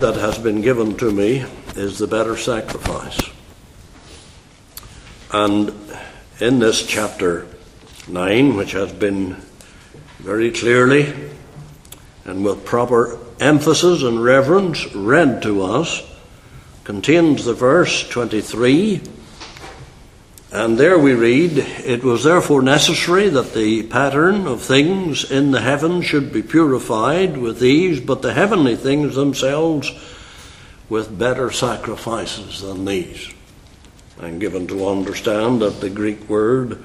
that has been given to me is the better sacrifice. And in this chapter 9, which has been very clearly and with proper emphasis and reverence read to us, contains the verse 23 and there we read, It was therefore necessary that the pattern of things in the heavens should be purified with these, but the heavenly things themselves with better sacrifices than these. I'm given to understand that the Greek word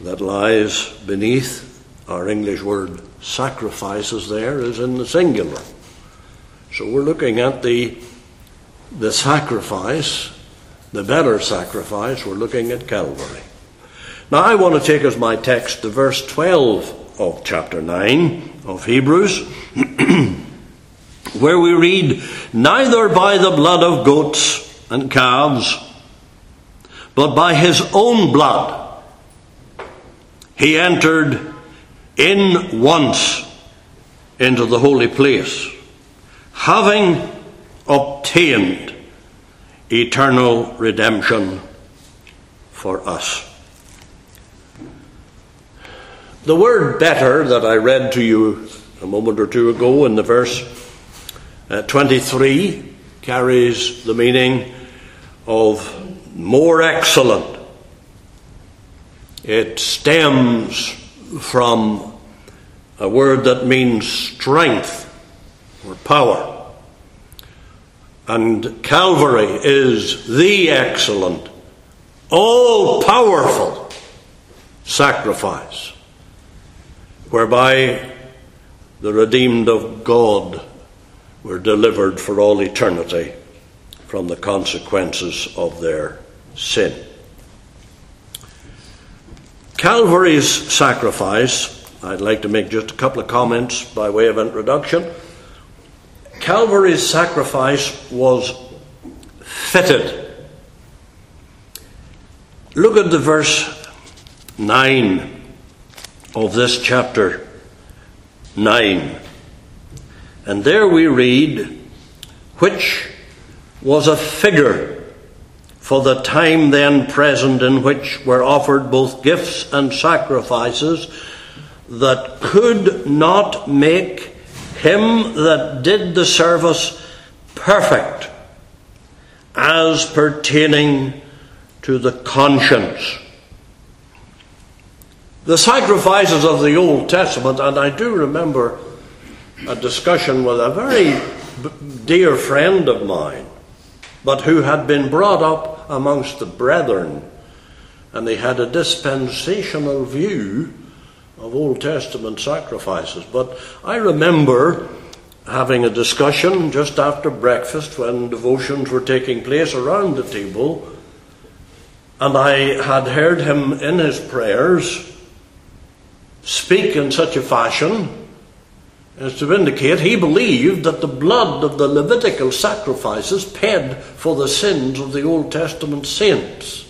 that lies beneath our English word sacrifices there is in the singular. So we're looking at the, the sacrifice the better sacrifice, we're looking at Calvary. Now, I want to take as my text the verse 12 of chapter 9 of Hebrews, where we read, Neither by the blood of goats and calves, but by his own blood he entered in once into the holy place, having obtained eternal redemption for us. The word better that I read to you a moment or two ago in the verse uh, 23 carries the meaning of more excellent. It stems from a word that means strength or power. And Calvary is the excellent, all powerful sacrifice whereby the redeemed of God were delivered for all eternity from the consequences of their sin. Calvary's sacrifice, I'd like to make just a couple of comments by way of introduction. Calvary's sacrifice was fitted. Look at the verse 9 of this chapter 9. And there we read, which was a figure for the time then present in which were offered both gifts and sacrifices that could not make him that did the service perfect as pertaining to the conscience. The sacrifices of the Old Testament, and I do remember a discussion with a very dear friend of mine, but who had been brought up amongst the brethren, and they had a dispensational view of Old Testament sacrifices. But I remember having a discussion just after breakfast when devotions were taking place around the table, and I had heard him in his prayers speak in such a fashion as to indicate he believed that the blood of the Levitical sacrifices paid for the sins of the Old Testament saints.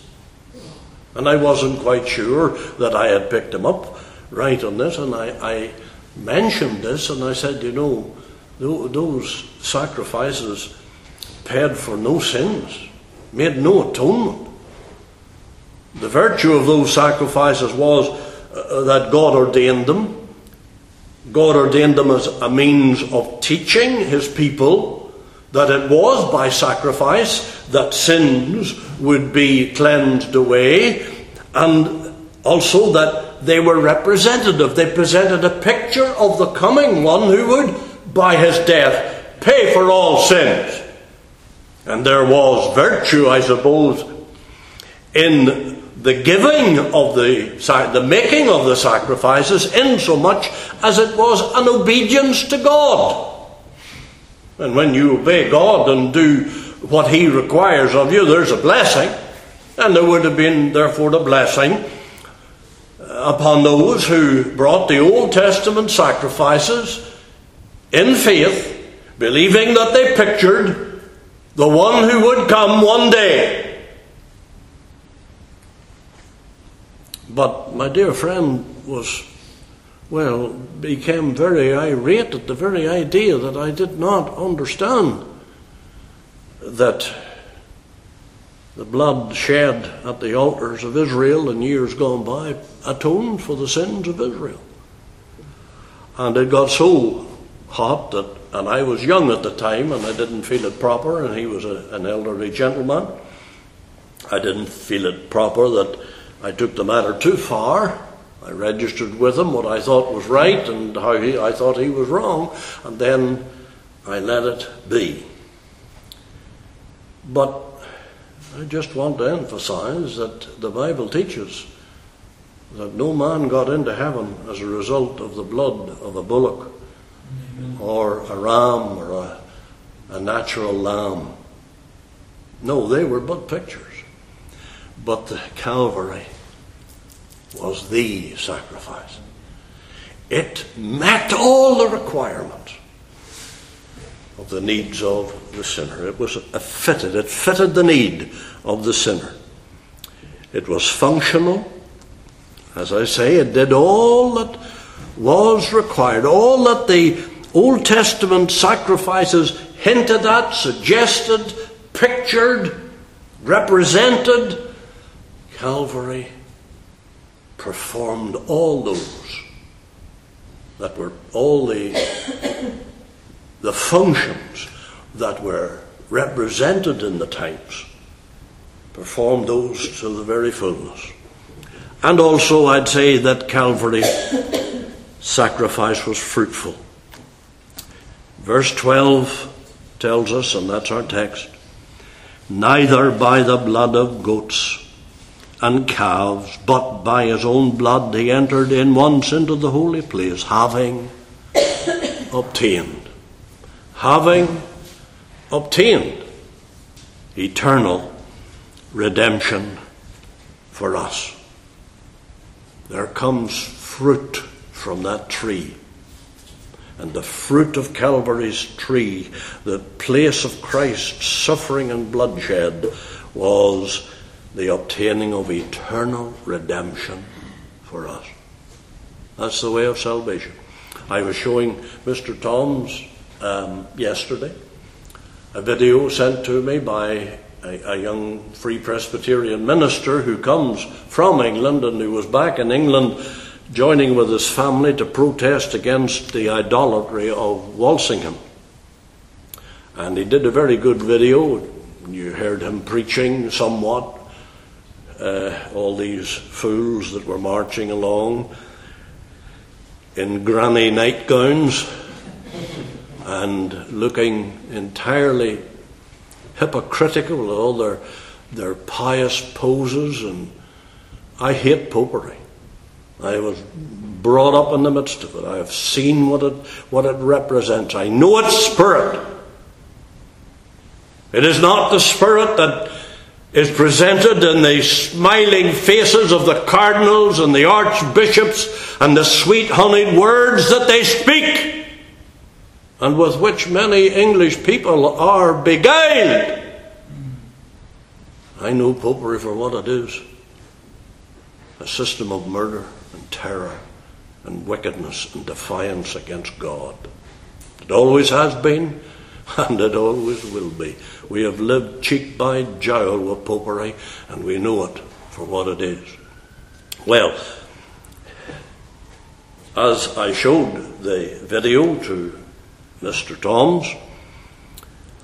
And I wasn't quite sure that I had picked him up right on this, and I, I mentioned this, and I said, you know, those sacrifices paid for no sins, made no atonement. The virtue of those sacrifices was uh, that God ordained them. God ordained them as a means of teaching his people that it was by sacrifice that sins would be cleansed away, and also that they were representative. They presented a picture of the coming one who would, by his death, pay for all sins. And there was virtue, I suppose, in the giving of the, the making of the sacrifices, in so much as it was an obedience to God. And when you obey God and do what He requires of you, there's a blessing. And there would have been, therefore, a blessing upon those who brought the Old Testament sacrifices in faith, believing that they pictured the one who would come one day. But my dear friend was, well, became very irate at the very idea that I did not understand that the blood shed at the altars of Israel in years gone by atoned for the sins of Israel. And it got so hot that, and I was young at the time and I didn't feel it proper, and he was a, an elderly gentleman. I didn't feel it proper that I took the matter too far. I registered with him what I thought was right and how he, I thought he was wrong, and then I let it be. But I just want to emphasize that the Bible teaches that no man got into heaven as a result of the blood of a bullock or a ram or a, a natural lamb. No, they were but pictures. But the Calvary was the sacrifice. It met all the requirements of the needs of the sinner. It was fitted, it fitted the need of the sinner. It was functional. As I say, it did all that was required, all that the Old Testament sacrifices hinted at, suggested, pictured, represented. Calvary performed all those that were all the, the functions that were represented in the types, performed those to the very fullness. And also, I'd say that Calvary sacrifice was fruitful. Verse 12 tells us, and that's our text neither by the blood of goats and calves, but by his own blood he entered in once into the holy place, having obtained, having obtained eternal redemption for us. There comes fruit from that tree and the fruit of Calvary's tree, the place of Christ's suffering and bloodshed, was the obtaining of eternal redemption for us. That's the way of salvation. I was showing Mr. Toms um, yesterday a video sent to me by a, a, young Free Presbyterian minister who comes from England and who was back in England joining with his family to protest against the idolatry of Walsingham. And he did a very good video. You heard him preaching somewhat. Uh, all these fools that were marching along in granny nightgowns and looking entirely hypocritical all their, their pious poses. And I hate popery. I was brought up in the midst of it. I have seen what it, what it represents. I know its spirit. It is not the spirit that is presented in the smiling faces of the cardinals and the archbishops and the sweet honeyed words that they speak, and with which many English people are beguiled. I know popery for what it is a system of murder and terror and wickedness and defiance against God. It always has been, and it always will be. We have lived cheek by jowl with popery, and we know it for what it is. Well, as I showed the video to Mr. Toms,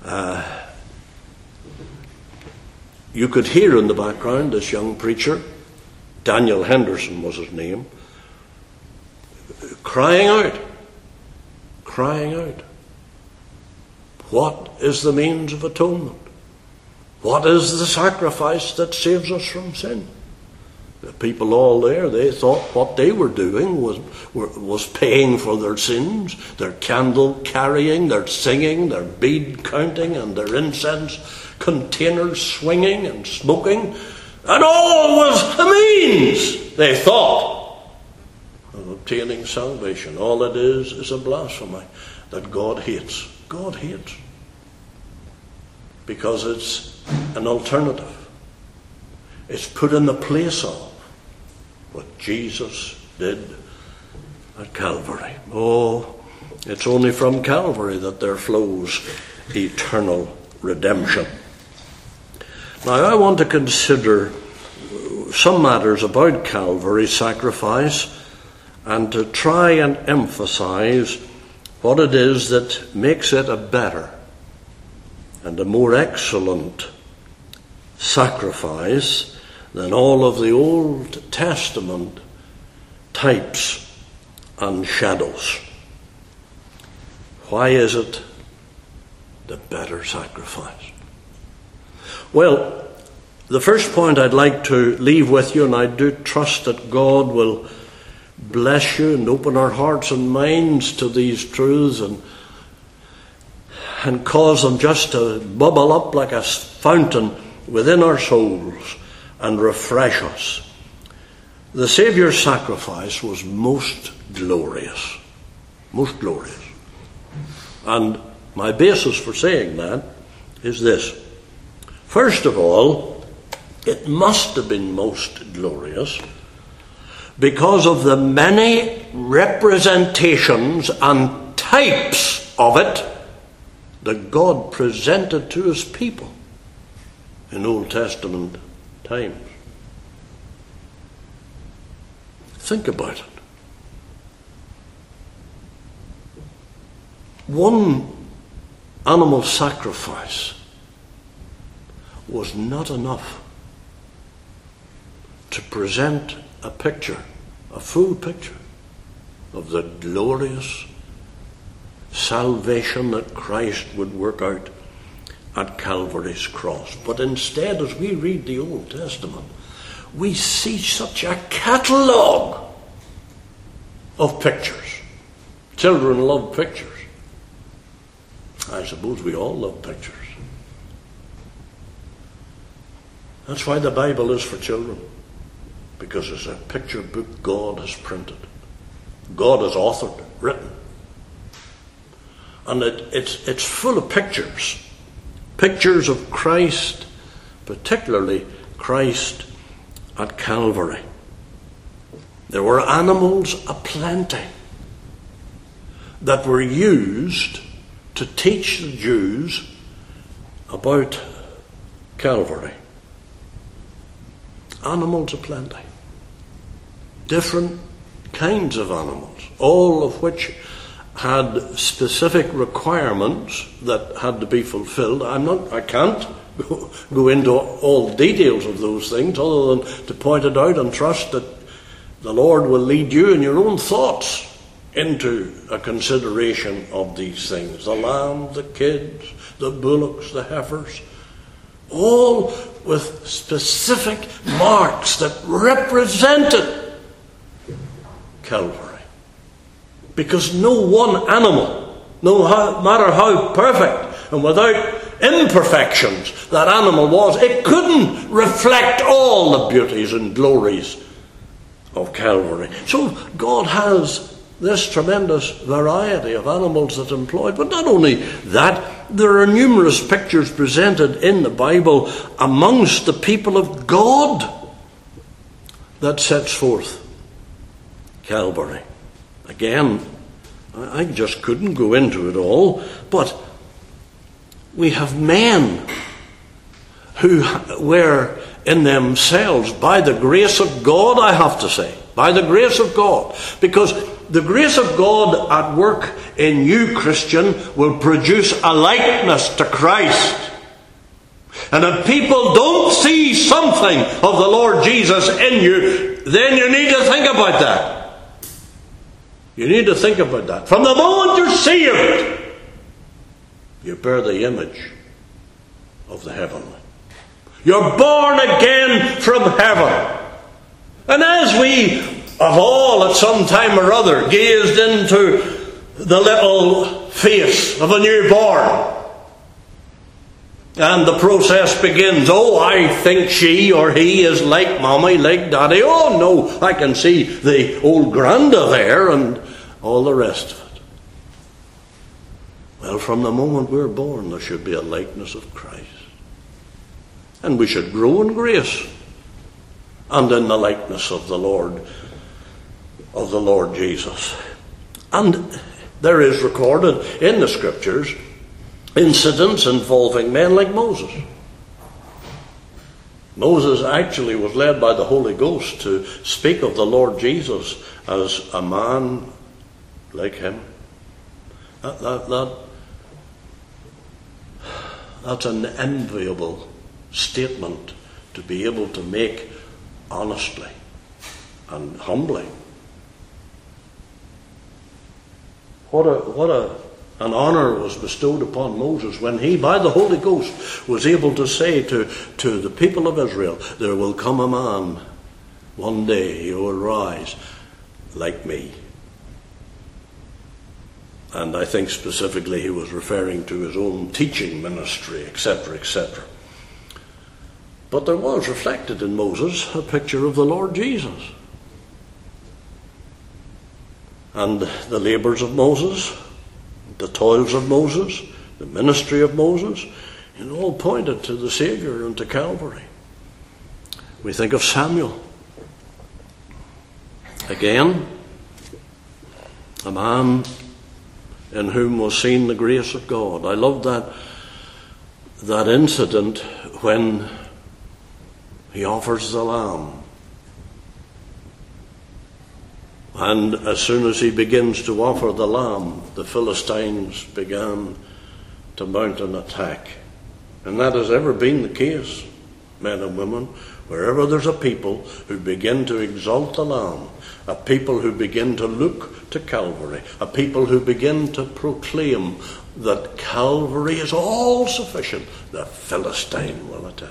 uh, you could hear in the background this young preacher Daniel Henderson was his name, crying out, crying out. What is the means of atonement? What is the sacrifice that saves us from sin? The people all there, they thought what they were doing was, was paying for their sins, their candle carrying, their singing, their bead counting, and their incense containers swinging and smoking. And all was a means, they thought, of obtaining salvation. All it is is a blasphemy that God hates. God hates. Because it's an alternative. It's put in the place of what Jesus did at Calvary. Oh, it's only from Calvary that there flows eternal redemption. Now, I want to consider some matters about Calvary's sacrifice and to try and emphasize what it is that makes it a better and a more excellent sacrifice than all of the Old Testament types and shadows. Why is it the better sacrifice? Well, the first point I'd like to leave with you, and I do trust that God will bless you and open our hearts and minds to these truths and and cause them just to bubble up like a fountain within our souls and refresh us. The Saviour's sacrifice was most glorious. Most glorious. And my basis for saying that is this. First of all, it must have been most glorious because of the many representations and types of it that God presented to his people in Old Testament times. Think about it. One animal sacrifice was not enough to present a picture, a full picture, of the glorious salvation that Christ would work out at Calvary's cross. But instead, as we read the Old Testament, we see such a catalogue of pictures. Children love pictures. I suppose we all love pictures. That's why the Bible is for children, because it's a picture book God has printed, God has authored, written. And it, it's, it's full of pictures. Pictures of Christ, particularly Christ at Calvary. There were animals aplenty that were used to teach the Jews about Calvary. Animals aplenty. Different kinds of animals, all of which had specific requirements that had to be fulfilled. I'm not, I can't go, into all details of those things other than to point it out and trust that the Lord will lead you in your own thoughts into a consideration of these things the lamb, the kids, the bullocks, the heifers, all with specific marks that represented Calvary. Because no one animal, no matter how perfect and without imperfections that animal was, it couldn't reflect all the beauties and glories of Calvary. So God has this tremendous variety of animals that employed. But not only that, there are numerous pictures presented in the Bible amongst the people of God that sets forth Calvary. Again, I just couldn't go into it all, but we have men who were in themselves, by the grace of God, I have to say, by the grace of God, because the grace of God at work in you, Christian, will produce a likeness to Christ. And if people don't see something of the Lord Jesus in you, then you need to think about that. You need to think about that. From the moment you're saved, you bear the image of the heavenly. You're born again from heaven. And as we have all at some time or other gazed into the little face of a newborn, and the process begins. Oh, I think she or he is like mommy, like daddy. Oh, no, I can see the old granda there and all the rest of it. Well, from the moment we're born, there should be a likeness of Christ. And we should grow in grace and in the likeness of the Lord, of the Lord Jesus. And there is recorded in the scriptures incidents involving men like Moses. Moses actually was led by the Holy Ghost to speak of the Lord Jesus as a man like him. That, that, that, that's an enviable statement to be able to make honestly and humbly. What a, what a, an honor was bestowed upon Moses when he, by the Holy Ghost, was able to say to, to the people of Israel, There will come a man, one day he will rise like me. And I think specifically he was referring to his own teaching ministry, etc., etc. But there was reflected in Moses a picture of the Lord Jesus. And the labours of Moses, the toils of Moses, the ministry of Moses, it all pointed to the Saviour and to Calvary. We think of Samuel. Again, a man in whom was seen the grace of God. I love that, that incident when he offers the lamb. And as soon as he begins to offer the lamb, the Philistines began to mount an attack. And that has ever been the case, men and women. Wherever there's a people who begin to exalt the lamb, a people who begin to look to Calvary, a people who begin to proclaim that Calvary is all sufficient, the Philistine will attack.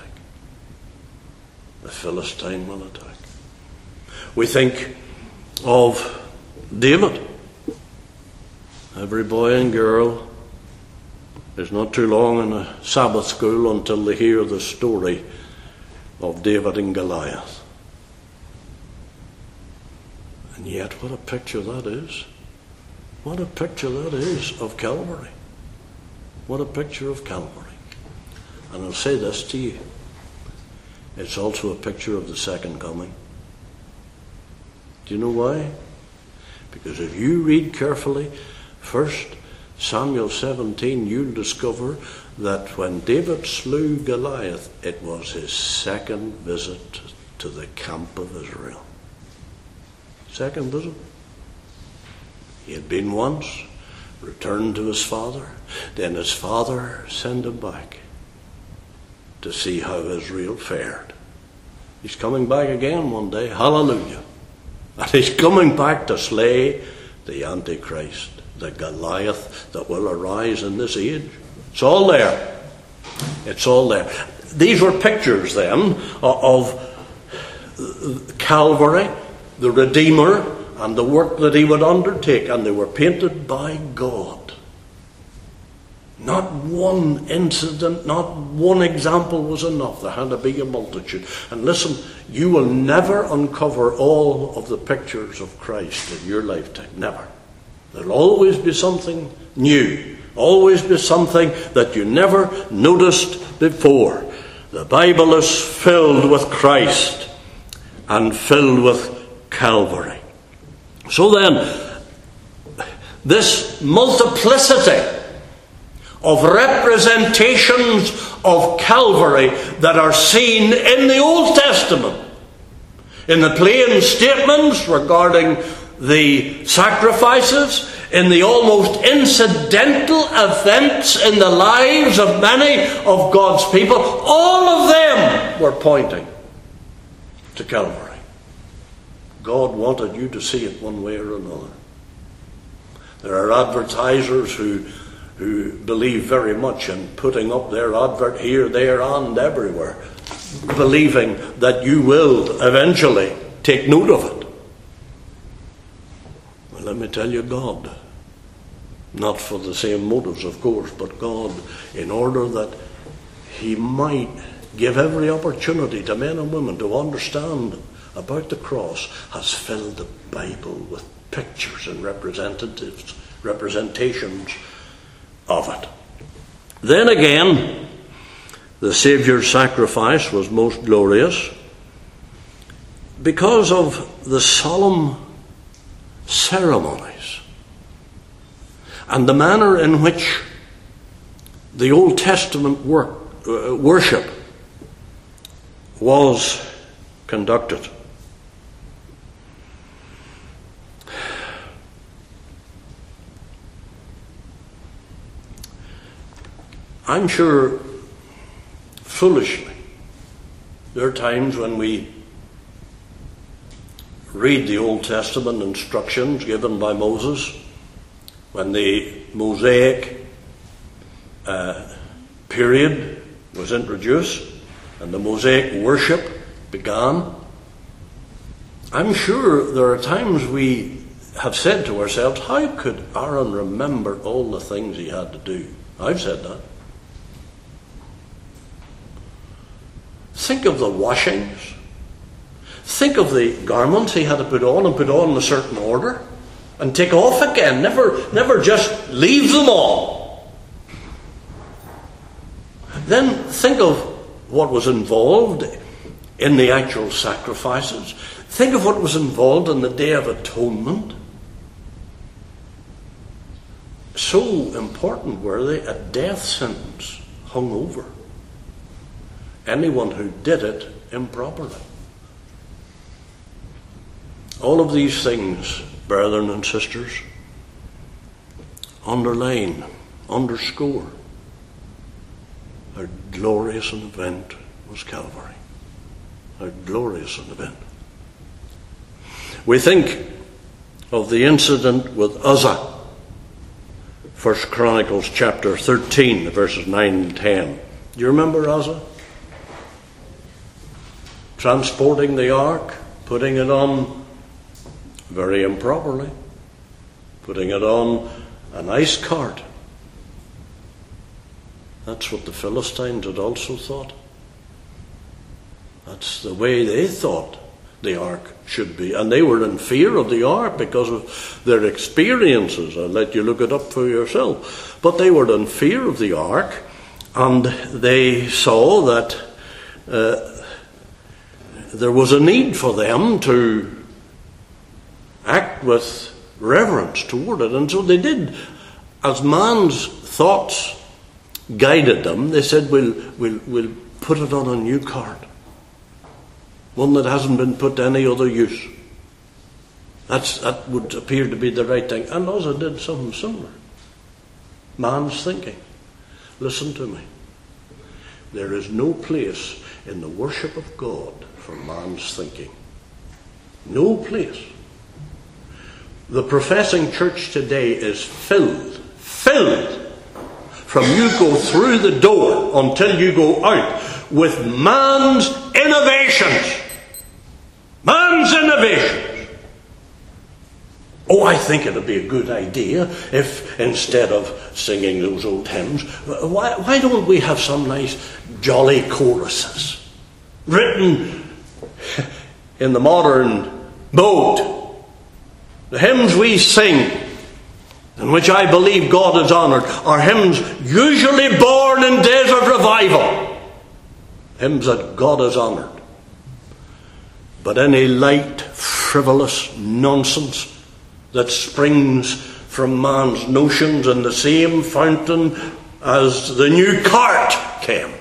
The Philistine will attack. We think of David. Every boy and girl is not too long in a Sabbath school until they hear the story of David and Goliath. And yet, what a picture that is. What a picture that is of Calvary. What a picture of Calvary. And I'll say this to you it's also a picture of the second coming. Do you know why? Because if you read carefully, first Samuel 17, you'll discover that when David slew Goliath, it was his second visit to the camp of Israel. Second visit. He had been once, returned to his father, then his father sent him back to see how Israel fared. He's coming back again one day. Hallelujah. And he's coming back to slay the Antichrist, the Goliath that will arise in this age. It's all there. It's all there. These were pictures then of Calvary, the Redeemer, and the work that he would undertake, and they were painted by God. Not one incident, not one example was enough. There had to be a multitude. And listen, you will never uncover all of the pictures of Christ in your lifetime. Never. There'll always be something new, always be something that you never noticed before. The Bible is filled with Christ and filled with Calvary. So then, this multiplicity of representations of Calvary that are seen in the Old Testament. In the plain statements regarding the sacrifices, in the almost incidental events in the lives of many of God's people, all of them were pointing to Calvary. God wanted you to see it one way or another. There are advertisers who who believe very much in putting up their advert here, there, and everywhere, believing that you will eventually take note of it. Well, let me tell you, God, not for the same motives, of course, but God, in order that He might give every opportunity to men and women to understand about the cross, has filled the Bible with pictures and representatives, representations of it. Then again, the Saviour's sacrifice was most glorious because of the solemn ceremonies and the manner in which the Old Testament work, uh, worship was conducted. I'm sure foolishly there are times when we read the Old Testament instructions given by Moses, when the Mosaic uh, period was introduced and the Mosaic worship began. I'm sure there are times we have said to ourselves, how could Aaron remember all the things he had to do? I've said that. Think of the washings. Think of the garments he had to put on and put on in a certain order and take off again. Never, never just leave them on. Then think of what was involved in the actual sacrifices. Think of what was involved in the Day of Atonement. So important were they, a death sentence hung over anyone who did it improperly. All of these things, brethren and sisters, underline, underscore how glorious an event was Calvary. How glorious an event. We think of the incident with Uzzah. First Chronicles chapter 13, verses 9 and 10. Do you remember Uzzah? Transporting the ark, putting it on very improperly, putting it on an ice cart. That's what the Philistines had also thought. That's the way they thought the ark should be. And they were in fear of the ark because of their experiences. I'll let you look it up for yourself. But they were in fear of the ark, and they saw that uh, there was a need for them to act with reverence toward it. And so they did, as man's thoughts guided them, they said, We'll, we'll, we'll put it on a new card, one that hasn't been put to any other use. That's, that would appear to be the right thing. And Uzzah did something similar. Man's thinking. Listen to me. There is no place in the worship of God for man's thinking. No place. The professing church today is filled, filled, from you go through the door until you go out with man's innovations. Man's innovations. Oh, I think it would be a good idea if instead of singing those old hymns, why, why don't we have some nice jolly choruses written in the modern mode? The hymns we sing, in which I believe God is honoured, are hymns usually born in days of revival. Hymns that God is honoured. But any light, frivolous nonsense that springs from man's notions in the same fountain as the new cart came.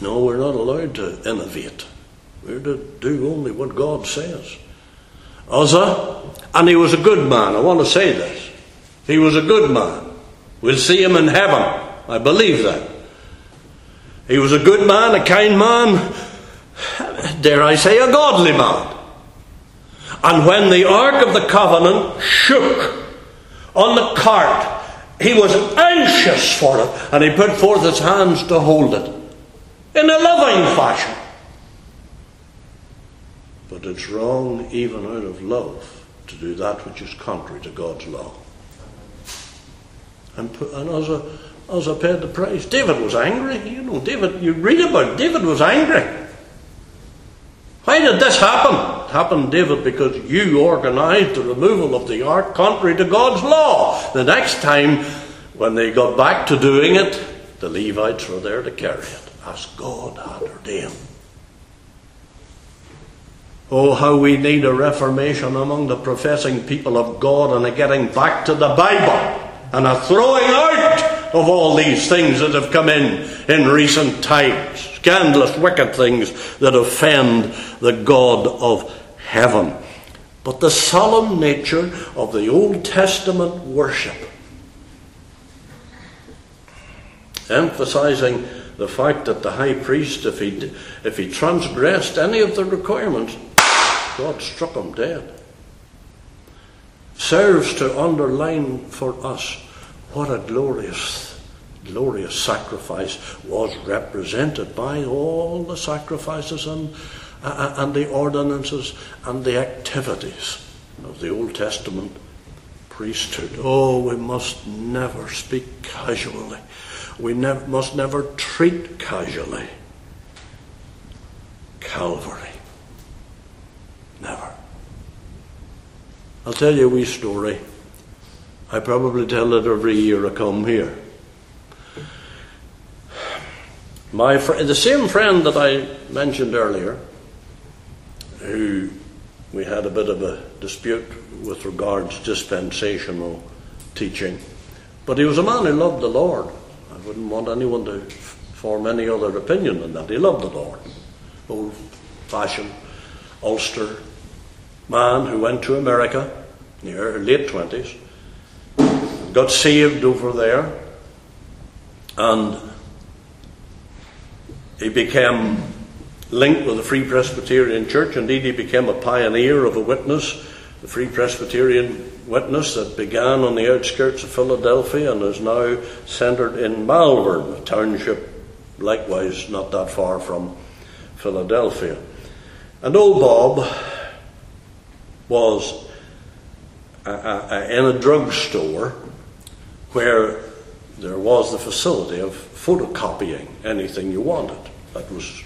No, we're not allowed to innovate. We're to do only what God says. Uzzah, and he was a good man. I want to say this. He was a good man. We'll see him in heaven. I believe that. He was a good man, a kind man, dare I say, a godly man. And when the Ark of the Covenant shook on the cart, he was anxious for it, and he put forth his hands to hold it in a loving fashion. But it's wrong, even out of love, to do that which is contrary to God's law. And, and I paid the price, David was angry. You know, David. You read about it, David was angry. Why did this happen? It happened, David, because you organised the removal of the ark contrary to God's law. The next time, when they got back to doing it, the Levites were there to carry it, as God had ordained. Oh, how we need a reformation among the professing people of God and a getting back to the Bible and a throwing out of all these things that have come in in recent times. Scandalous, wicked things that offend the God of heaven. But the solemn nature of the Old Testament worship, emphasizing the fact that the high priest, if he, if he transgressed any of the requirements, God struck him dead serves to underline for us what a glorious, glorious sacrifice was represented by all the sacrifices and, uh, and the ordinances and the activities of the Old Testament priesthood. Oh, we must never speak casually. We must never treat casually Calvary. Never. I'll tell you a wee story. I probably tell it every year I come here. My fr- the same friend that I mentioned earlier, who we had a bit of a dispute with regards dispensational teaching, but he was a man who loved the Lord. Wouldn't want anyone to form any other opinion than that. He loved the Lord. Old fashioned, Ulster, man who went to America in the late 20s, got saved over there, and he became linked with the Free Presbyterian Church. Indeed, he became a pioneer of a witness, the Free Presbyterian witness that began on the outskirts of Philadelphia and is now centred in Malvern, a township likewise not that far from Philadelphia. And old Bob was in a drugstore where there was the facility of photocopying anything you wanted. That was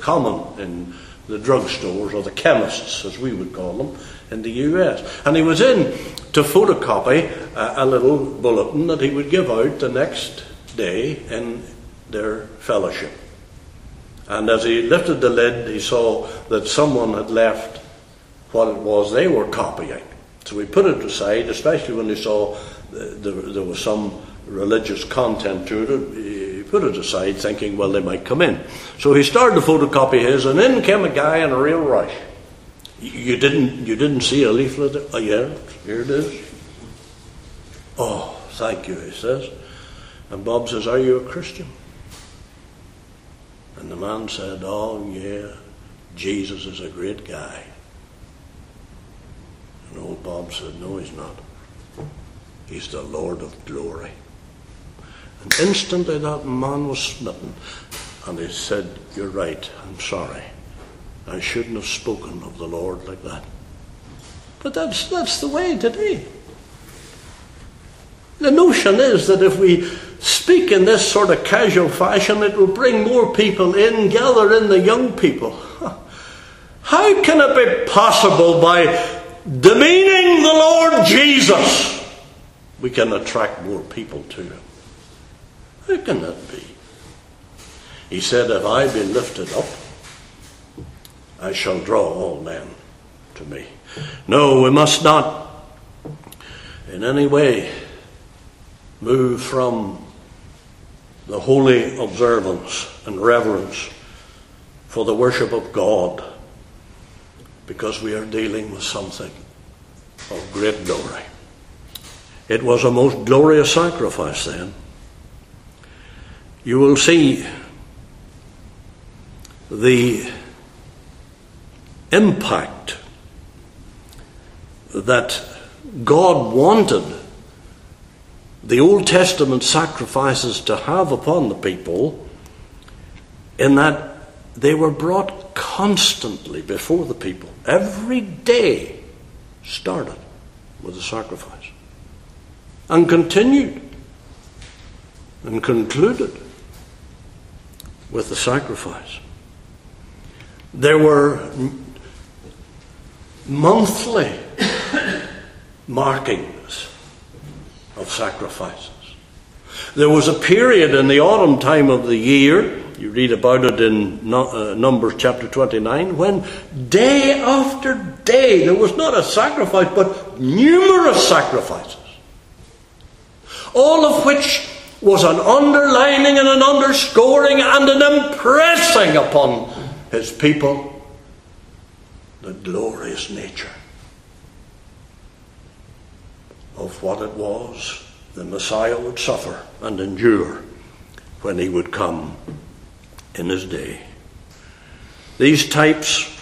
common in the drugstores or the chemists, as we would call them, in the US. And he was in to photocopy a, a little bulletin that he would give out the next day in their fellowship. And as he lifted the lid, he saw that someone had left what it was they were copying. So he put it aside, especially when he saw there, there was some religious content to it. Put it aside, thinking, well, they might come in. So he started to photocopy his, and in came a guy in a real rush. You didn't, you didn't see a leaflet? Oh, yeah, here it is. Oh, thank you, he says. And Bob says, Are you a Christian? And the man said, Oh, yeah, Jesus is a great guy. And old Bob said, No, he's not. He's the Lord of glory. And instantly that man was smitten. And he said, You're right, I'm sorry. I shouldn't have spoken of the Lord like that. But that's, that's the way today. The notion is that if we speak in this sort of casual fashion, it will bring more people in, gather in the young people. How can it be possible by demeaning the Lord Jesus, we can attract more people to Him. How can that be? He said, If I be lifted up, I shall draw all men to me. No, we must not in any way move from the holy observance and reverence for the worship of God because we are dealing with something of great glory. It was a most glorious sacrifice then. You will see the impact that God wanted the Old Testament sacrifices to have upon the people in that they were brought constantly before the people. Every day started with a sacrifice and continued and concluded with the sacrifice. There were monthly markings of sacrifices. There was a period in the autumn time of the year you read about it in uh, Numbers chapter 29, when day after day there was not a sacrifice, but numerous sacrifices, all of which was an underlining and an underscoring and an impressing upon his people the glorious nature of what it was the Messiah would suffer and endure when he would come in his day. These types,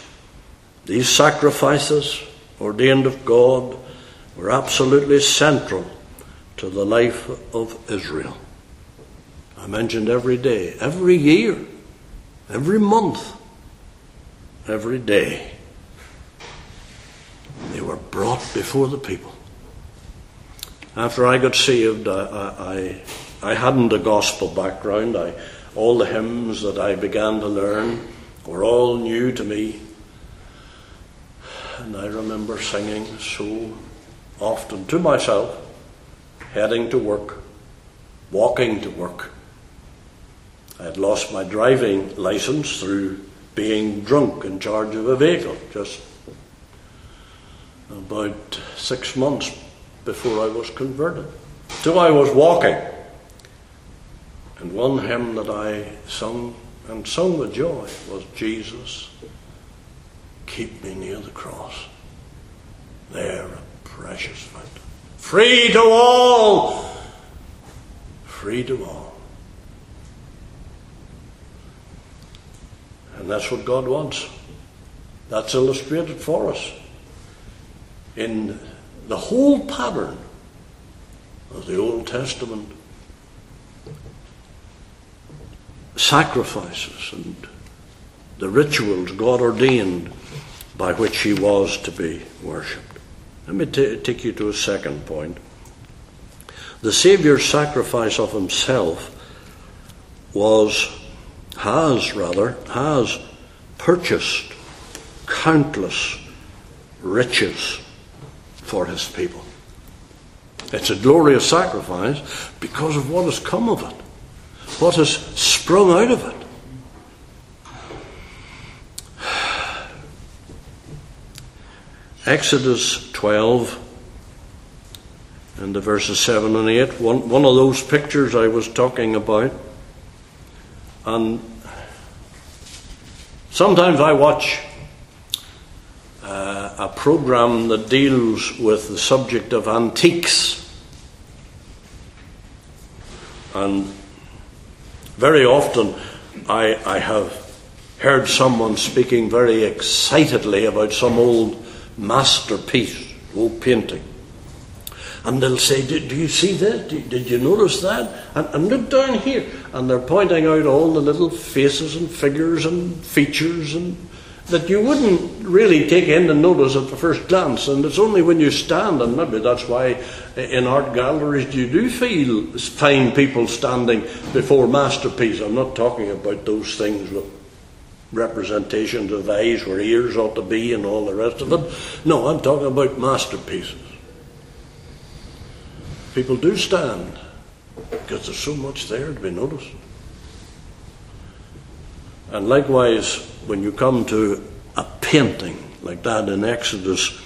these sacrifices ordained of God, were absolutely central to the life of Israel. I mentioned every day, every year, every month, every day. They were brought before the people. After I got saved, I, I, I hadn't a gospel background. I, all the hymns that I began to learn were all new to me. And I remember singing so often to myself, heading to work, walking to work. I had lost my driving license through being drunk in charge of a vehicle just about six months before I was converted. So I was walking. And one hymn that I sung and sung with joy was Jesus, keep me near the cross. There, a precious fountain. Free to all! Free to all. And that's what God wants. That's illustrated for us in the whole pattern of the Old Testament sacrifices and the rituals God ordained by which he was to be worshipped. Let me t- take you to a second point. The Saviour's sacrifice of himself was, has rather, has purchased countless riches for his people. It's a glorious sacrifice because of what has come of it, what has sprung out of it. Exodus 12 and the verses 7 and 8, one, one of those pictures I was talking about. And sometimes I watch uh, a program that deals with the subject of antiques. And very often I, I have heard someone speaking very excitedly about some old masterpiece, old painting. And they'll say, Did, do you see that? Did, did you notice that? And, and look down here. And they're pointing out all the little faces and figures and features and that you wouldn't really take in and notice at the first glance. And it's only when you stand, and maybe that's why in art galleries you do feel find people standing before masterpieces. I'm not talking about those things with representations of eyes where ears ought to be and all the rest of it. No, I'm talking about masterpieces. People do stand because there's so much there to be noticed. And likewise, when you come to a painting like that in Exodus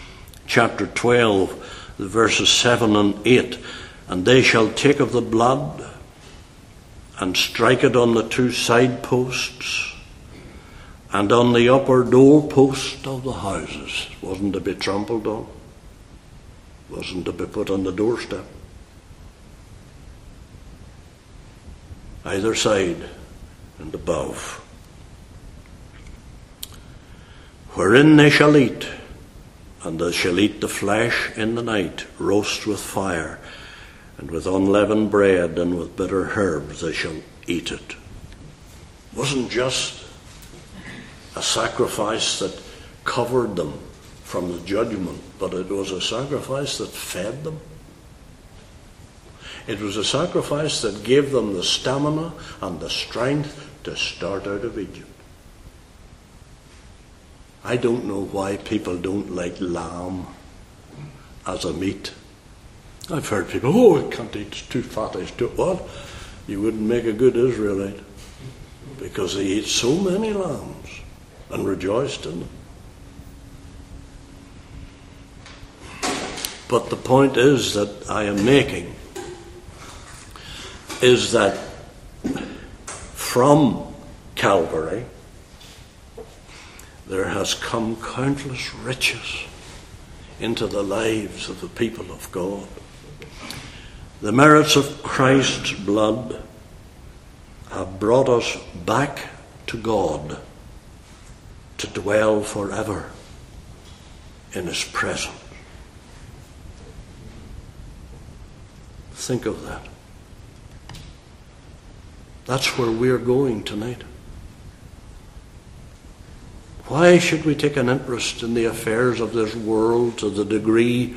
chapter 12, the verses 7 and 8, and they shall take of the blood and strike it on the two side posts and on the upper door post of the houses. It wasn't to be trampled on, it wasn't to be put on the doorstep. Either side and above. wherein they shall eat, and they shall eat the flesh in the night, roast with fire, and with unleavened bread and with bitter herbs they shall eat it. it wasn't just a sacrifice that covered them from the judgment, but it was a sacrifice that fed them. It was a sacrifice that gave them the stamina and the strength to start out of Egypt. I don't know why people don't like lamb as a meat. I've heard people, oh, I can't eat, it's too fat, it's too what? You wouldn't make a good Israelite because they ate so many lambs and rejoiced in them. But the point is that I am making is that from Calvary there has come countless riches into the lives of the people of God. The merits of Christ's blood have brought us back to God to dwell forever in His presence. Think of that. That's where we're going tonight. Why should we take an interest in the affairs of this world to the degree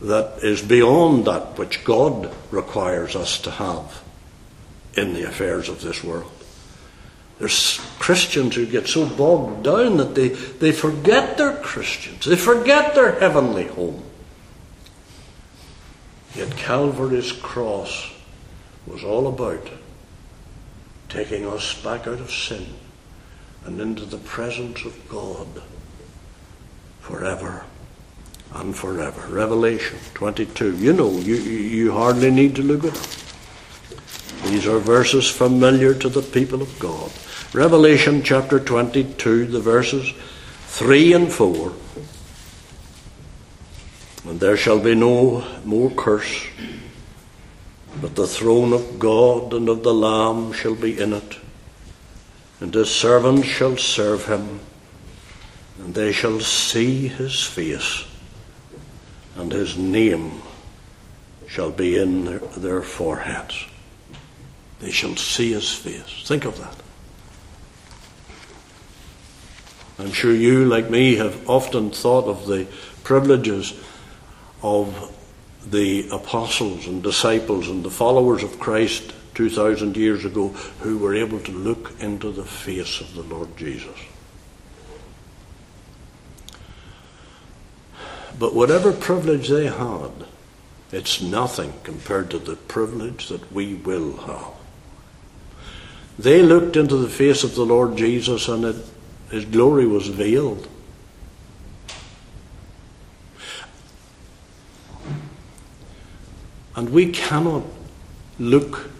that is beyond that which God requires us to have in the affairs of this world? There's Christians who get so bogged down that they, they forget they're Christians. They forget their heavenly home. Yet Calvary's cross was all about taking us back out of sin and into the presence of God forever and forever. Revelation 22. You know, you, you hardly need to look at them. These are verses familiar to the people of God. Revelation chapter 22, the verses 3 and 4. And there shall be no more curse, but the throne of God and of the Lamb shall be in it and his servants shall serve him, and they shall see his face, and his name shall be in their, their foreheads. They shall see his face. Think of that. I'm sure you, like me, have often thought of the privileges of the apostles and disciples and the followers of Christ 2,000 years ago who were able to look into the face of the Lord Jesus. But whatever privilege they had, it's nothing compared to the privilege that we will have. They looked into the face of the Lord Jesus and it, his glory was veiled. And we cannot look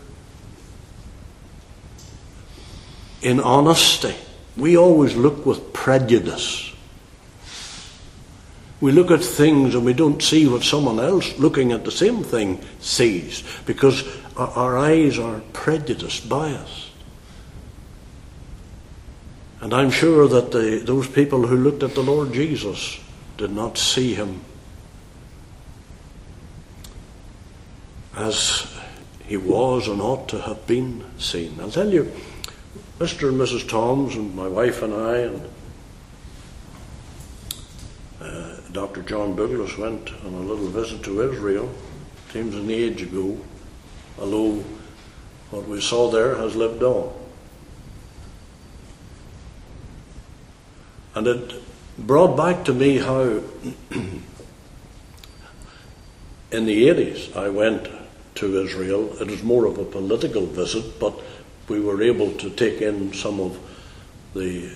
in honesty. We always look with prejudice. We look at things and we don't see what someone else looking at the same thing sees because our eyes are prejudiced, biased. And I'm sure that the, those people who looked at the Lord Jesus did not see him as he was and ought to have been seen. I'll tell you, Mr. and Mrs. Toms and my wife and I and uh, Dr. John Douglas went on a little visit to Israel. Seems an age ago, although what we saw there has lived on. And it brought back to me how in the 80s I went to Israel. It was more of a political visit, but we were able to take in some of the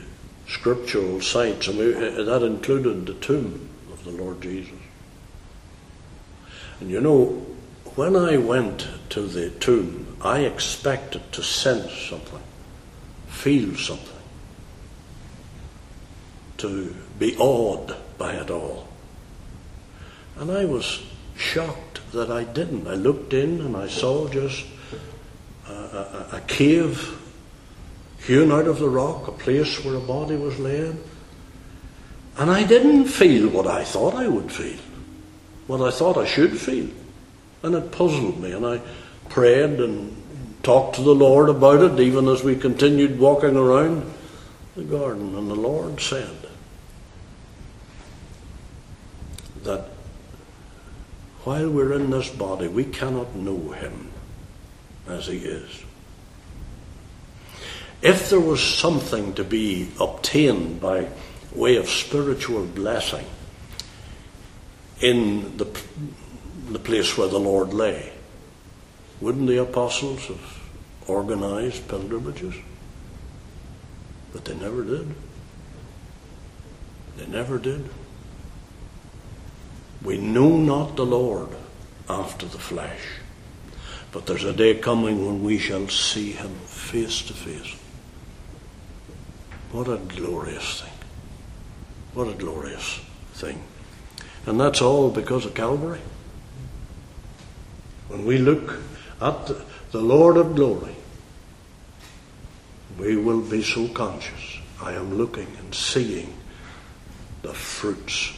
scriptural sites, and we, uh, that included the tomb of the Lord Jesus. And you know, when I went to the tomb, I expected to sense something, feel something, to be awed by it all. And I was shocked that I didn't. I looked in and I saw just a, a, cave hewn out of the rock, a place where a body was laid. And I didn't feel what I thought I would feel, what I thought I should feel. And it puzzled me, and I prayed and talked to the Lord about it, even as we continued walking around the garden. And the Lord said that while we're in this body, we cannot know Him as he is. If there was something to be obtained by way of spiritual blessing in the, the place where the Lord lay, wouldn't the apostles have organized pilgrimages? But they never did. They never did. We know not the Lord after the flesh. But there's a day coming when we shall see him face to face. What a glorious thing. What a glorious thing. And that's all because of Calvary. When we look at the Lord of glory, we will be so conscious. I am looking and seeing the fruits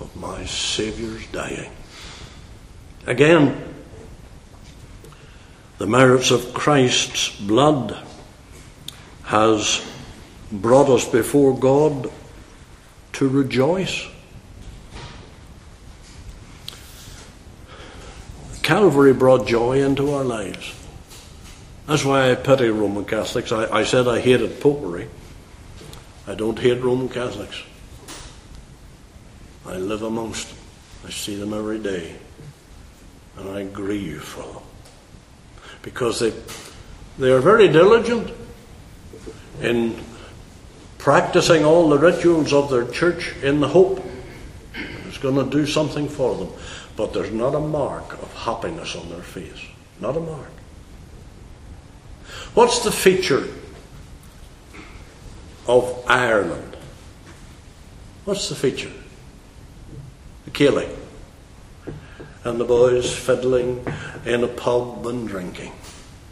of my Saviour's dying. Again, the merits of Christ's blood has brought us before God to rejoice. Calvary brought joy into our lives. That's why I pity Roman Catholics. I, I said I hated popery. I don't hate Roman Catholics. I live amongst them. I see them every day. And I grieve for them. Because they, they are very diligent in practicing all the rituals of their church in the hope it's going to do something for them. But there's not a mark of happiness on their face. Not a mark. What's the feature of Ireland? What's the feature? Céilí. And the boys fiddling in a pub and drinking.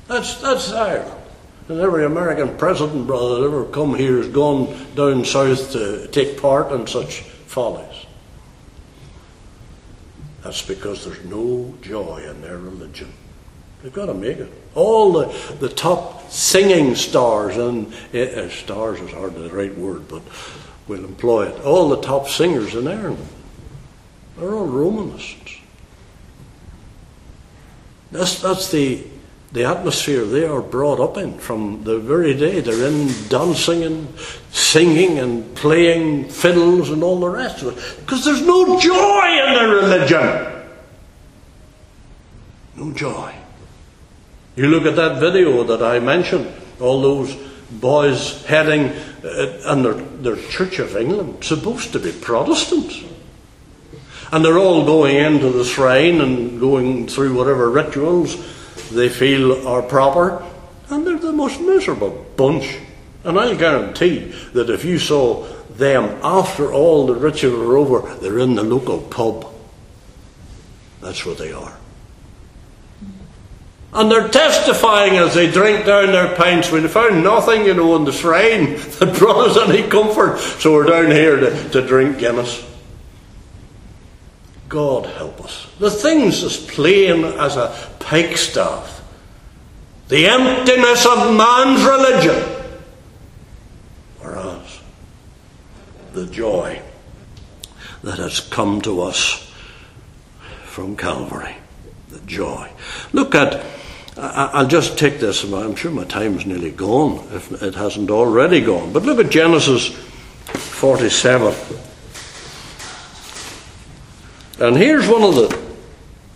That's, that's Ireland. And every American president, brother, that ever come here has gone down south to take part in such follies. That's because there's no joy in their religion. They've got to make it. All the, the top singing stars, and uh, stars is hardly the right word, but we'll employ it. All the top singers in Ireland are all Romanists. That's, that's the, the atmosphere they are brought up in from the very day. They're in dancing and singing and playing fiddles and all the rest of it. Because there's no joy in their religion. No joy. You look at that video that I mentioned, all those boys heading, uh, and their, their Church of England, supposed to be Protestants. And they're all going into the shrine and going through whatever rituals they feel are proper, and they're the most miserable bunch. And I'll guarantee that if you saw them after all the rituals are over, they're in the local pub. That's what they are. And they're testifying as they drink down their pints. We found nothing, you know, in the shrine that brought us any comfort, so we're down here to, to drink Guinness. God help us. The thing's as plain as a pikestaff. The emptiness of man's religion. Whereas the joy that has come to us from Calvary. The joy. Look at, I'll just take this, I'm sure my time's nearly gone, if it hasn't already gone. But look at Genesis 47. And here's one of the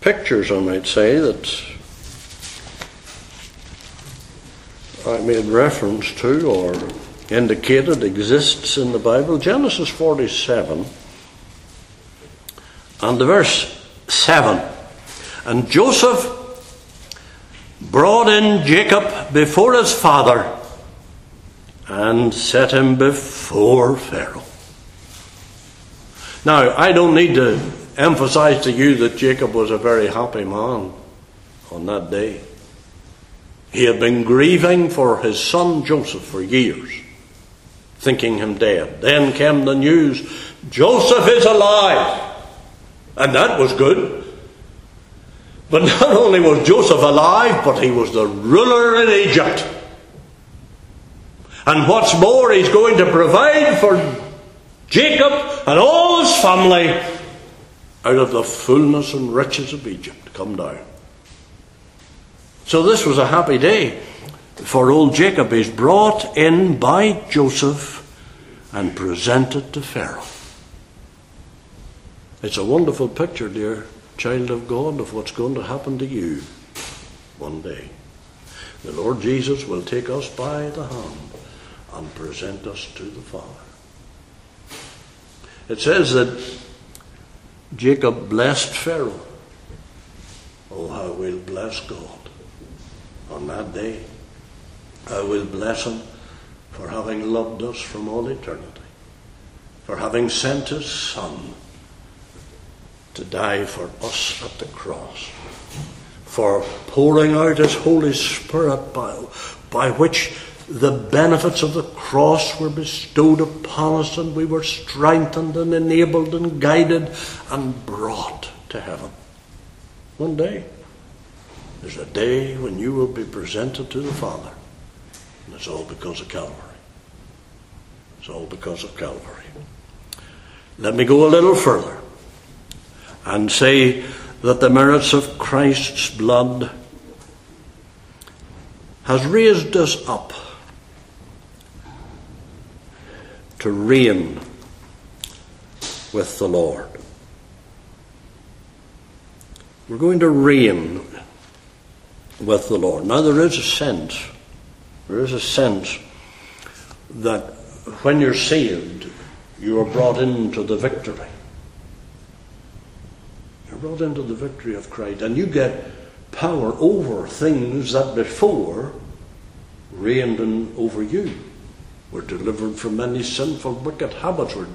pictures, I might say, that I made reference to or indicated exists in the Bible. Genesis 47 and the verse 7. And Joseph brought in Jacob before his father and set him before Pharaoh. Now, I don't need to emphasize to you that Jacob was a very happy man on that day. He had been grieving for his son Joseph for years, thinking him dead. Then came the news Joseph is alive. And that was good. But not only was Joseph alive, but he was the ruler in Egypt. And what's more, he's going to provide for Jacob and all his family out of the fullness and riches of Egypt come down. So this was a happy day for old Jacob. He's brought in by Joseph and presented to Pharaoh. It's a wonderful picture, dear child of God, of what's going to happen to you one day. The Lord Jesus will take us by the hand and present us to the Father. It says that Jacob blessed Pharaoh. Oh, how we'll bless God. on that day. I will bless him for having loved us from all eternity, for having sent his Son to die for us at the cross, for pouring out his Holy Spirit by, by which the benefits of the cross were bestowed upon us and we were strengthened and enabled and guided and brought to heaven. One day, there's a day when you will be presented to the Father. And it's all because of Calvary. It's all because of Calvary. Let me go a little further and say that the merits of Christ's blood has raised us up to reign with the Lord. We're going to reign with the Lord. Now, there is a sense, there is a sense that when you're saved, you are brought into the victory. You're brought into the victory of Christ, and you get power over things that before reigned over you. We're delivered from many sinful, wicked habits. We're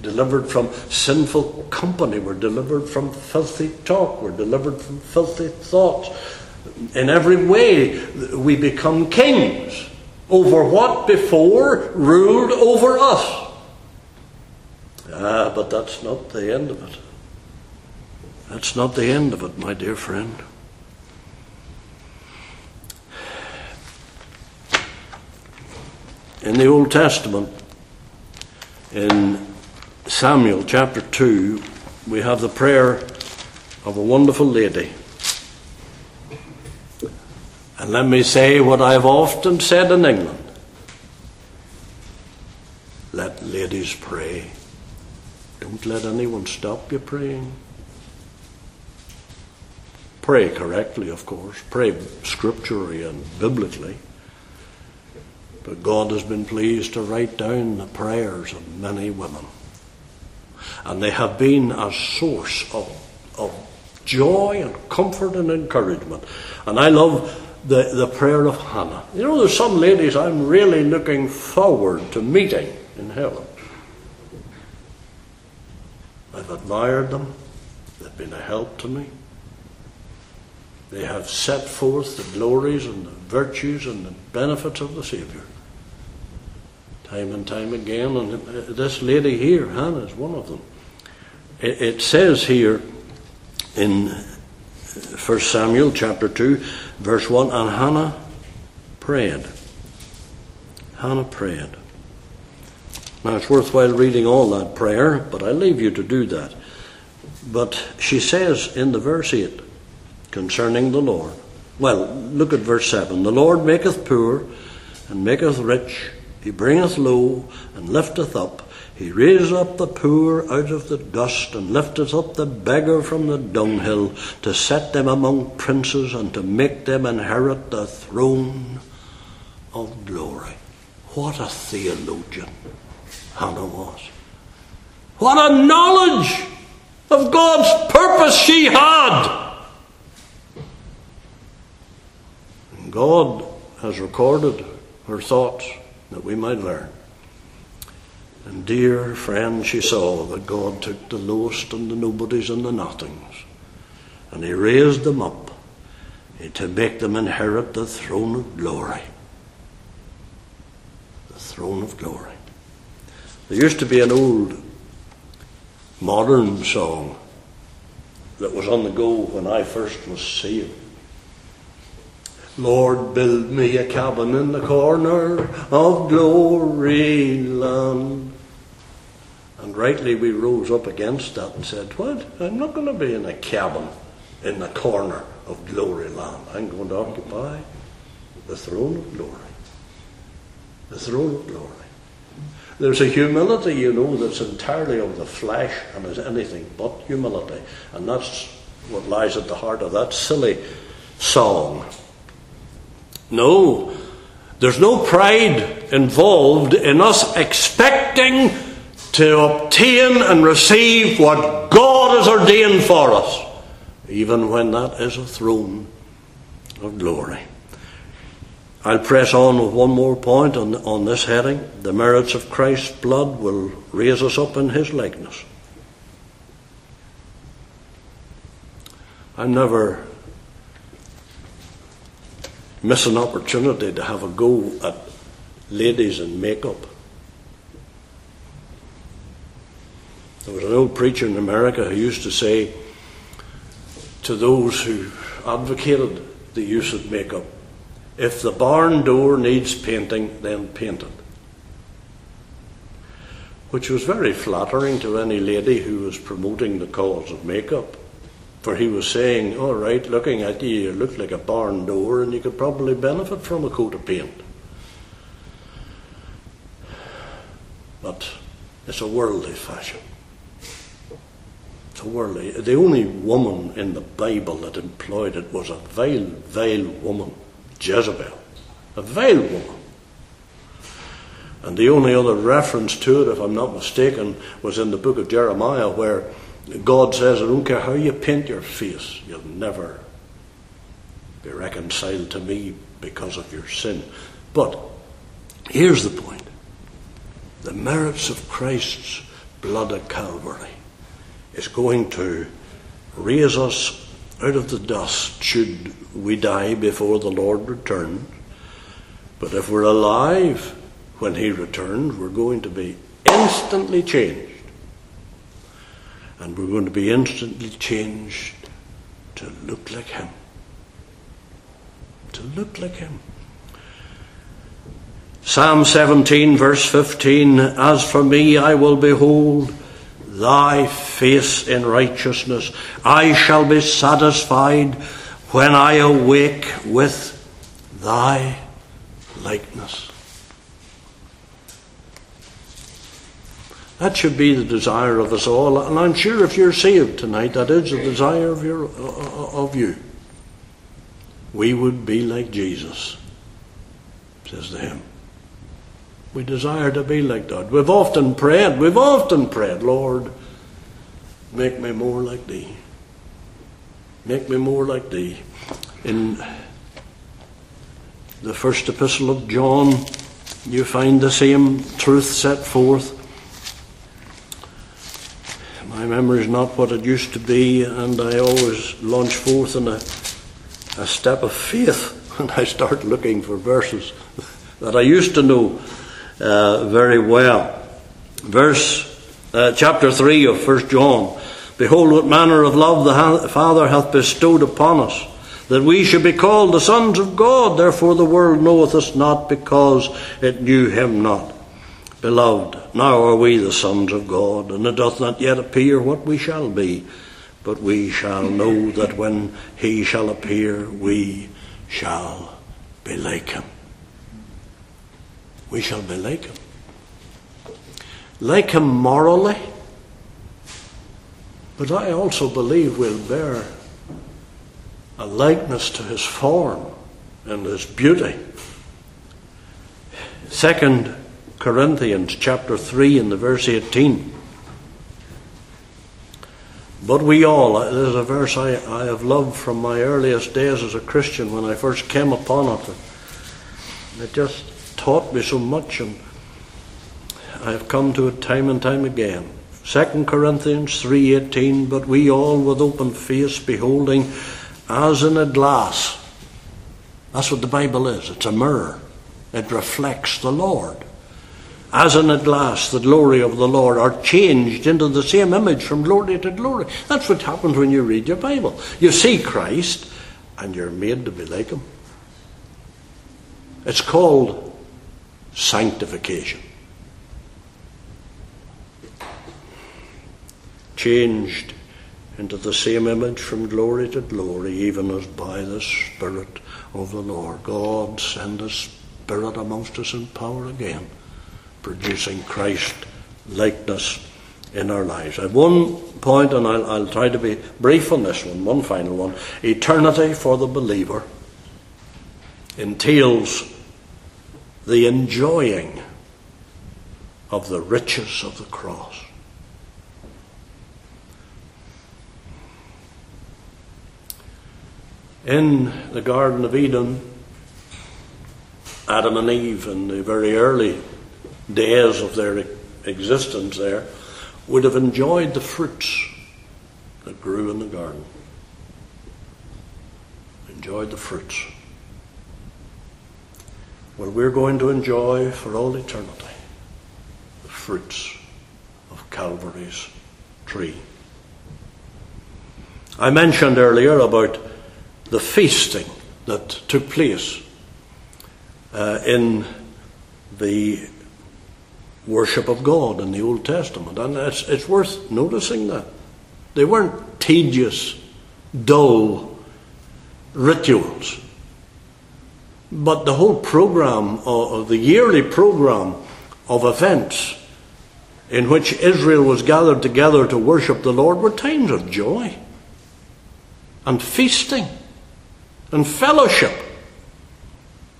delivered from sinful company. We're delivered from filthy talk. We're delivered from filthy thoughts. In every way, we become kings over what before ruled over us. Ah, but that's not the end of it. That's not the end of it, my dear friend. In the Old Testament, in Samuel chapter 2, we have the prayer of a wonderful lady. And let me say what I've often said in England let ladies pray. Don't let anyone stop you praying. Pray correctly, of course. Pray scripturally and biblically. But God has been pleased to write down the prayers of many women. And they have been a source of, of joy and comfort and encouragement. And I love the, the prayer of Hannah. You know, there's some ladies I'm really looking forward to meeting in heaven. I've admired them, they've been a help to me. They have set forth the glories and the virtues and the benefits of the Saviour time and time again. And this lady here, Hannah, is one of them. It, says here in 1 Samuel chapter 2, verse 1 And Hannah prayed. Hannah prayed. Now it's worthwhile reading all that prayer, but I leave you to do that. But she says in the verse 8 concerning the Lord, well, look at verse 7 The Lord maketh poor and maketh rich he bringeth low and lifteth up. He raiseth up the poor out of the dust and lifteth up the beggar from the dunghill to set them among princes and to make them inherit the throne of glory. What a theologian Hannah was. What a knowledge of God's purpose she had. And God has recorded her thoughts that we might learn. And dear friend, she saw that God took the lowest and the nobodies and the nothings, and He raised them up to make them inherit the throne of glory. The throne of glory. There used to be an old modern song that was on the go when I first was saved. Lord, build me a cabin in the corner of glory land. And rightly we rose up against that and said, What? I'm not going to be in a cabin in the corner of glory land. I'm going to occupy the throne of glory. The throne of glory. There's a humility, you know, that's entirely of the flesh and is anything but humility. And that's what lies at the heart of that silly song. No, there's no pride involved in us expecting to obtain and receive what God has ordained for us, even when that is a throne of glory. I'll press on with one more point on, on this heading. The merits of Christ's blood will raise us up in his likeness. I never miss an opportunity to have a go at ladies in makeup. There was an old preacher in America who used to say to those who advocated the use of makeup, if the barn door needs painting, then paint it. Which was very flattering to any lady who was promoting the cause of makeup. For he was saying, All right, looking at you, you look like a barn door, and you could probably benefit from a coat of paint. But it's a worldly fashion. It's a worldly. The only woman in the Bible that employed it was a vile, vile woman Jezebel, a vile woman. And the only other reference to it, if I'm not mistaken, was in the book of Jeremiah, where God says, I don't care how you paint your face, you'll never be reconciled to me because of your sin. But here's the point the merits of Christ's blood at Calvary is going to raise us out of the dust should we die before the Lord returns. But if we're alive when He returns, we're going to be instantly changed. And we're going to be instantly changed to look like Him. To look like Him. Psalm 17, verse 15 As for me, I will behold thy face in righteousness. I shall be satisfied when I awake with thy likeness. That should be the desire of us all, and I'm sure if you're saved tonight, that is the desire of, your, uh, uh, of you. We would be like Jesus, says the hymn. We desire to be like God. We've often prayed, we've often prayed, Lord, make me more like Thee. Make me more like Thee. In the first epistle of John, you find the same truth set forth. My memory is not what it used to be, and I always launch forth in a, a step of faith when I start looking for verses that I used to know uh, very well. Verse uh, chapter three of First John: Behold, what manner of love the Father hath bestowed upon us, that we should be called the sons of God. Therefore the world knoweth us not, because it knew Him not. Beloved, now are we the sons of God, and it doth not yet appear what we shall be, but we shall know that when He shall appear, we shall be like Him we shall be like him. Like him morally, but I also believe we'll bear a likeness to his form and his beauty. Second Corinthians chapter 3 in the verse 18. But we all, there's a verse I, I have loved from my earliest days as a Christian when I first came upon it. It just taught me so much, and I have come to it time and time again. 2 Corinthians 3:18 but we all with open face beholding as in a glass that's what the bible is it's a mirror it reflects the lord as in a glass the glory of the lord are changed into the same image from glory to glory that's what happens when you read your bible you see christ and you're made to be like him it's called sanctification. Changed into the same image from glory to glory, even as by the Spirit of the Lord. God send His Spirit amongst us in power again, producing Christ likeness in our lives. Have one point, and I'll, I'll try to be brief on this one, one final one. Eternity for the believer entails the enjoying of the riches of the cross. In the Garden of Eden, Adam and Eve in the very early days of their existence there would have enjoyed the fruits that grew in the garden. Enjoyed the fruits. Well, we're going to enjoy for all eternity the fruits of Calvary's tree. I mentioned earlier about the feasting that took place uh, in the worship of God in the Old Testament. And it's, it's worth noticing that. They weren't tedious, dull rituals. But the whole program, or uh, the yearly program of events in which Israel was gathered together to worship the Lord were times of joy and feasting and fellowship,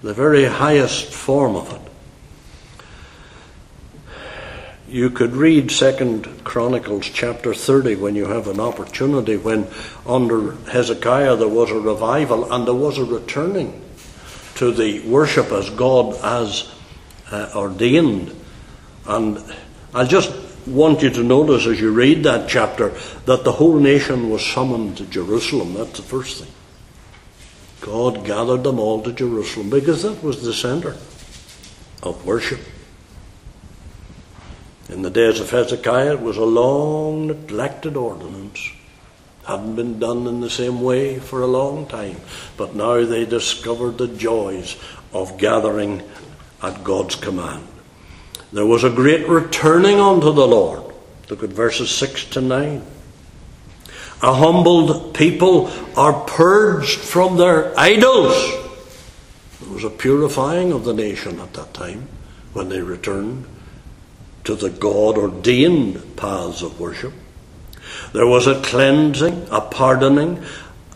the very highest form of it. You could read Second Chronicles chapter 30 when you have an opportunity, when under Hezekiah there was a revival and there was a returning to the worship as God as uh, ordained. And I just want you to notice as you read that chapter that the whole nation was summoned to Jerusalem. That's the first thing. God gathered them all to Jerusalem because that was the center of worship. In the days of Hezekiah, it was a long neglected ordinance. Hadn't been done in the same way for a long time. But now they discovered the joys of gathering at God's command. There was a great returning unto the Lord. Look at verses 6 to 9. A humbled people are purged from their idols. There was a purifying of the nation at that time when they returned to the God ordained paths of worship. There was a cleansing, a pardoning,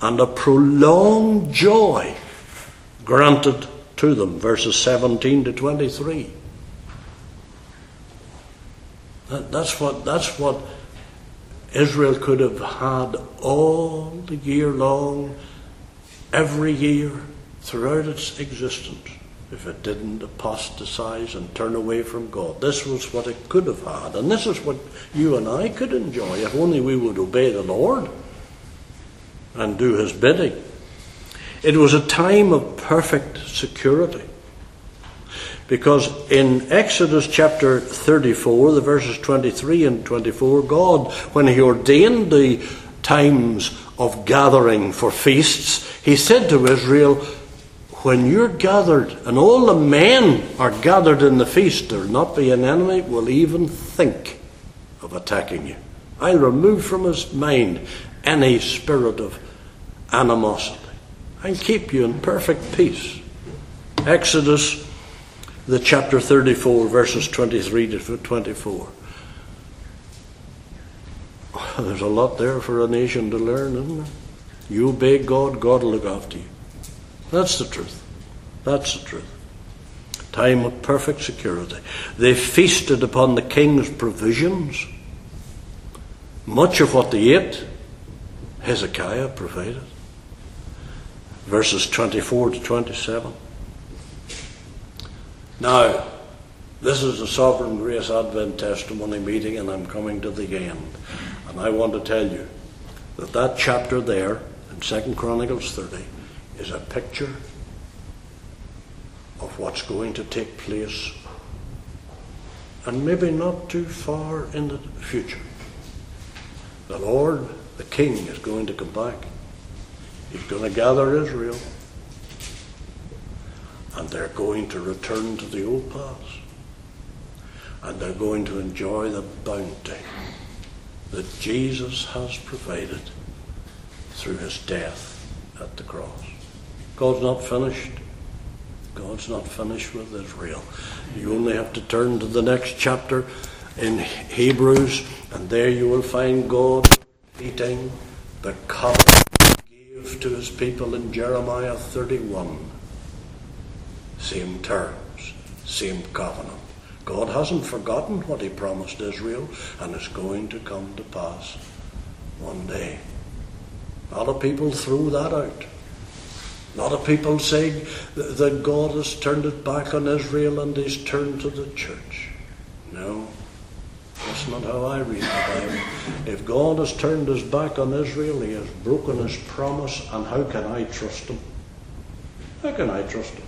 and a prolonged joy granted to them. Verses 17 to 23. That, that's what, that's what Israel could have had all the year long, every year, throughout its existence, if it didn't apostatize and turn away from God. This was what it could have had, and this is what you and I could enjoy if only we would obey the Lord and do His bidding. It was a time of perfect security. Because in Exodus chapter 34, the verses 23 and 24, God, when He ordained the times of gathering for feasts, He said to Israel, When you're gathered, and all the men are gathered in the feast, there'll not be an enemy will even think of attacking you. I'll remove from his mind any spirit of animosity. I'll keep you in perfect peace. Exodus the chapter 34, verses 23 to 24. There's a lot there for a nation to learn, isn't there? You obey God, God will look after you. That's the truth. That's the truth. Time of perfect security. They feasted upon the king's provisions. Much of what they ate, Hezekiah provided. Verses 24 to 27. Now, this is a Sovereign Grace Advent testimony meeting, and I'm coming to the end. And I want to tell you that that chapter there in Second Chronicles 30 is a picture of what's going to take place, and maybe not too far in the future. The Lord, the King, is going to come back. He's going to gather Israel and they're going to return to the old paths. And they're going to enjoy the bounty that Jesus has provided through his death at the cross. God's not finished. God's not finished with Israel. You only have to turn to the next chapter in Hebrews, and there you will find God repeating the covenant he gave to his people in Jeremiah 31 same terms, same covenant. God hasn't forgotten what He promised Israel, and it's going to come to pass one day. A lot of people threw that out. A lot of people say that God has turned his back on Israel and he's turned to the church. No, that's not how I read the Bible. If God has turned his back on Israel, he has broken his promise, and how can I trust him? How can I trust him?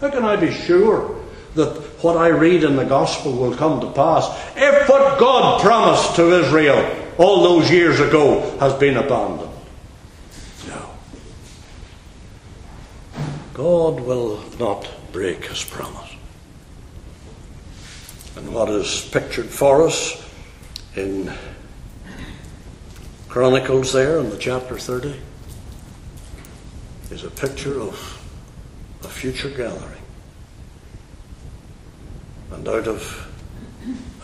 How can I be sure that what I read in the gospel will come to pass if what God promised to Israel all those years ago has been abandoned? No. God will not break his promise. And what is pictured for us in Chronicles there in the chapter 30 is a picture of a future gathering. And out of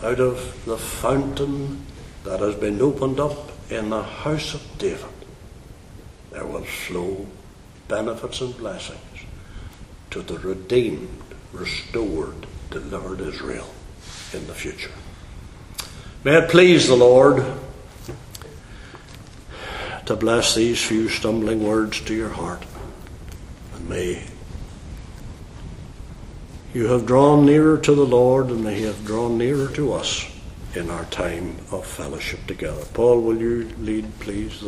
out of the fountain that has been opened up in the house of David, there will flow benefits and blessings to the redeemed, restored, delivered Israel in the future. May it please the Lord to bless these few stumbling words to your heart. And may you have drawn nearer to the Lord and may He have drawn nearer to us in our time of fellowship together. Paul, will you lead, please?